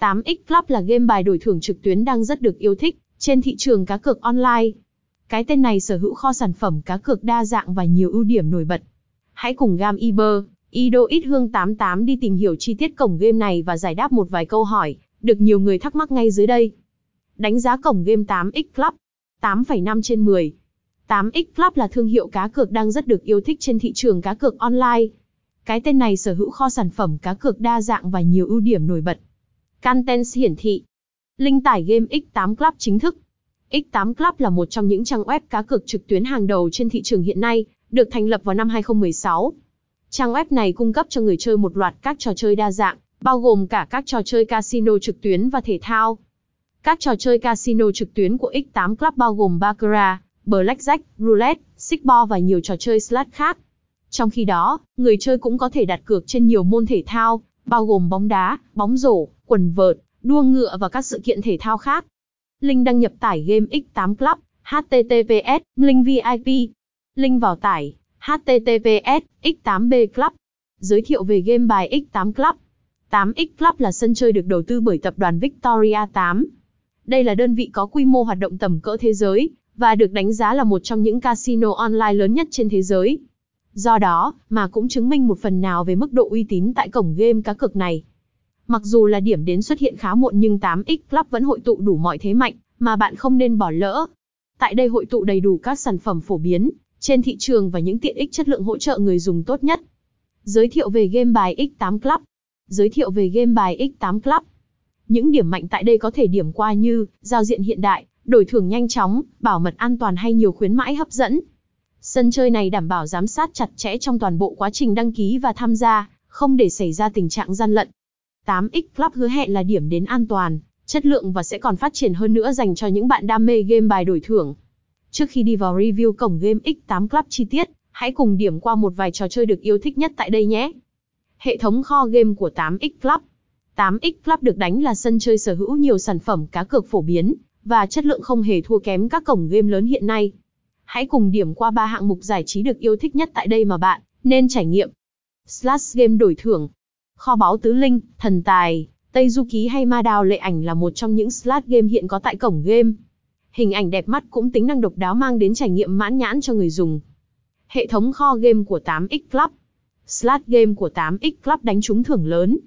8x Club là game bài đổi thưởng trực tuyến đang rất được yêu thích trên thị trường cá cược online. Cái tên này sở hữu kho sản phẩm cá cược đa dạng và nhiều ưu điểm nổi bật. Hãy cùng Gam Iber, Ido ít hương 88 đi tìm hiểu chi tiết cổng game này và giải đáp một vài câu hỏi được nhiều người thắc mắc ngay dưới đây. Đánh giá cổng game 8x Club 8,5 trên 10 8x Club là thương hiệu cá cược đang rất được yêu thích trên thị trường cá cược online. Cái tên này sở hữu kho sản phẩm cá cược đa dạng và nhiều ưu điểm nổi bật. Contents hiển thị. Linh tải game X8 Club chính thức. X8 Club là một trong những trang web cá cược trực tuyến hàng đầu trên thị trường hiện nay, được thành lập vào năm 2016. Trang web này cung cấp cho người chơi một loạt các trò chơi đa dạng, bao gồm cả các trò chơi casino trực tuyến và thể thao. Các trò chơi casino trực tuyến của X8 Club bao gồm Baccarat, Blackjack, Roulette, Xbox và nhiều trò chơi slot khác. Trong khi đó, người chơi cũng có thể đặt cược trên nhiều môn thể thao, bao gồm bóng đá, bóng rổ, quần vợt, đua ngựa và các sự kiện thể thao khác. Link đăng nhập tải game X8 Club, https, link VIP. Link vào tải, https, X8B Club. Giới thiệu về game bài X8 Club. 8X Club là sân chơi được đầu tư bởi tập đoàn Victoria 8. Đây là đơn vị có quy mô hoạt động tầm cỡ thế giới, và được đánh giá là một trong những casino online lớn nhất trên thế giới. Do đó, mà cũng chứng minh một phần nào về mức độ uy tín tại cổng game cá cược này. Mặc dù là điểm đến xuất hiện khá muộn nhưng 8X Club vẫn hội tụ đủ mọi thế mạnh, mà bạn không nên bỏ lỡ. Tại đây hội tụ đầy đủ các sản phẩm phổ biến, trên thị trường và những tiện ích chất lượng hỗ trợ người dùng tốt nhất. Giới thiệu về game bài X8 Club Giới thiệu về game bài X8 Club Những điểm mạnh tại đây có thể điểm qua như, giao diện hiện đại, đổi thưởng nhanh chóng, bảo mật an toàn hay nhiều khuyến mãi hấp dẫn. Sân chơi này đảm bảo giám sát chặt chẽ trong toàn bộ quá trình đăng ký và tham gia, không để xảy ra tình trạng gian lận. 8X Club hứa hẹn là điểm đến an toàn, chất lượng và sẽ còn phát triển hơn nữa dành cho những bạn đam mê game bài đổi thưởng. Trước khi đi vào review cổng game X8 Club chi tiết, hãy cùng điểm qua một vài trò chơi được yêu thích nhất tại đây nhé. Hệ thống kho game của 8X Club 8X Club được đánh là sân chơi sở hữu nhiều sản phẩm cá cược phổ biến, và chất lượng không hề thua kém các cổng game lớn hiện nay. Hãy cùng điểm qua ba hạng mục giải trí được yêu thích nhất tại đây mà bạn nên trải nghiệm. Slash game đổi thưởng, kho báu tứ linh, thần tài, Tây Du Ký hay Ma Đào lệ ảnh là một trong những slot game hiện có tại cổng game. Hình ảnh đẹp mắt cũng tính năng độc đáo mang đến trải nghiệm mãn nhãn cho người dùng. Hệ thống kho game của 8X Club slot game của 8X Club đánh trúng thưởng lớn.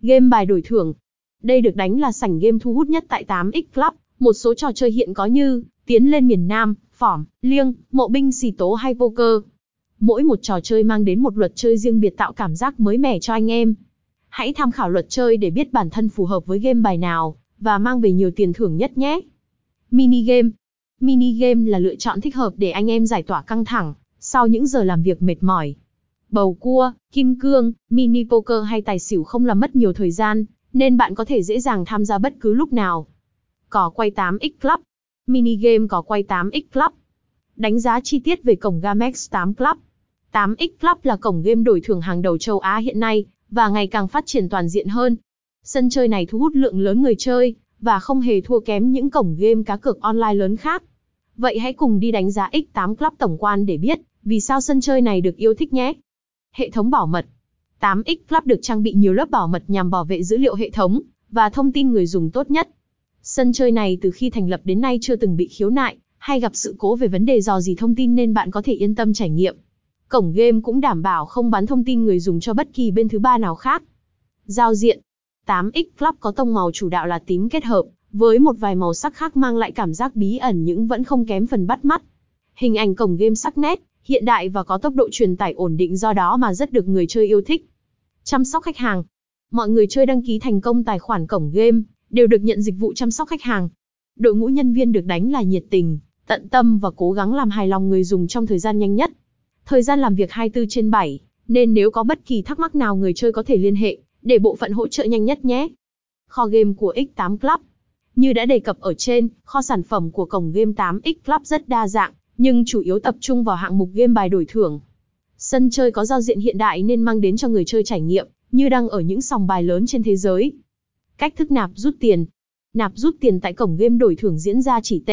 Game bài đổi thưởng. Đây được đánh là sảnh game thu hút nhất tại 8X Club, một số trò chơi hiện có như Tiến lên miền Nam, Phỏm, Liêng, Mộ binh xì tố hay poker. Mỗi một trò chơi mang đến một luật chơi riêng biệt tạo cảm giác mới mẻ cho anh em. Hãy tham khảo luật chơi để biết bản thân phù hợp với game bài nào, và mang về nhiều tiền thưởng nhất nhé. Mini game Mini game là lựa chọn thích hợp để anh em giải tỏa căng thẳng, sau những giờ làm việc mệt mỏi. Bầu cua, kim cương, mini poker hay tài xỉu không làm mất nhiều thời gian, nên bạn có thể dễ dàng tham gia bất cứ lúc nào. Cỏ quay 8X Club. Mini game cỏ quay 8X Club. Đánh giá chi tiết về cổng Gamex 8 Club. 8X Club là cổng game đổi thưởng hàng đầu châu Á hiện nay, và ngày càng phát triển toàn diện hơn. Sân chơi này thu hút lượng lớn người chơi, và không hề thua kém những cổng game cá cược online lớn khác. Vậy hãy cùng đi đánh giá X8 Club tổng quan để biết vì sao sân chơi này được yêu thích nhé. Hệ thống bảo mật 8X Club được trang bị nhiều lớp bảo mật nhằm bảo vệ dữ liệu hệ thống và thông tin người dùng tốt nhất. Sân chơi này từ khi thành lập đến nay chưa từng bị khiếu nại hay gặp sự cố về vấn đề dò gì thông tin nên bạn có thể yên tâm trải nghiệm. Cổng game cũng đảm bảo không bán thông tin người dùng cho bất kỳ bên thứ ba nào khác. Giao diện 8X Club có tông màu chủ đạo là tím kết hợp với một vài màu sắc khác mang lại cảm giác bí ẩn nhưng vẫn không kém phần bắt mắt. Hình ảnh cổng game sắc nét, hiện đại và có tốc độ truyền tải ổn định do đó mà rất được người chơi yêu thích. Chăm sóc khách hàng. Mọi người chơi đăng ký thành công tài khoản cổng game đều được nhận dịch vụ chăm sóc khách hàng. Đội ngũ nhân viên được đánh là nhiệt tình, tận tâm và cố gắng làm hài lòng người dùng trong thời gian nhanh nhất. Thời gian làm việc 24 trên 7, nên nếu có bất kỳ thắc mắc nào người chơi có thể liên hệ, để bộ phận hỗ trợ nhanh nhất nhé. Kho game của X8 Club Như đã đề cập ở trên, kho sản phẩm của cổng game 8X Club rất đa dạng, nhưng chủ yếu tập trung vào hạng mục game bài đổi thưởng. Sân chơi có giao diện hiện đại nên mang đến cho người chơi trải nghiệm, như đang ở những sòng bài lớn trên thế giới. Cách thức nạp rút tiền Nạp rút tiền tại cổng game đổi thưởng diễn ra chỉ T.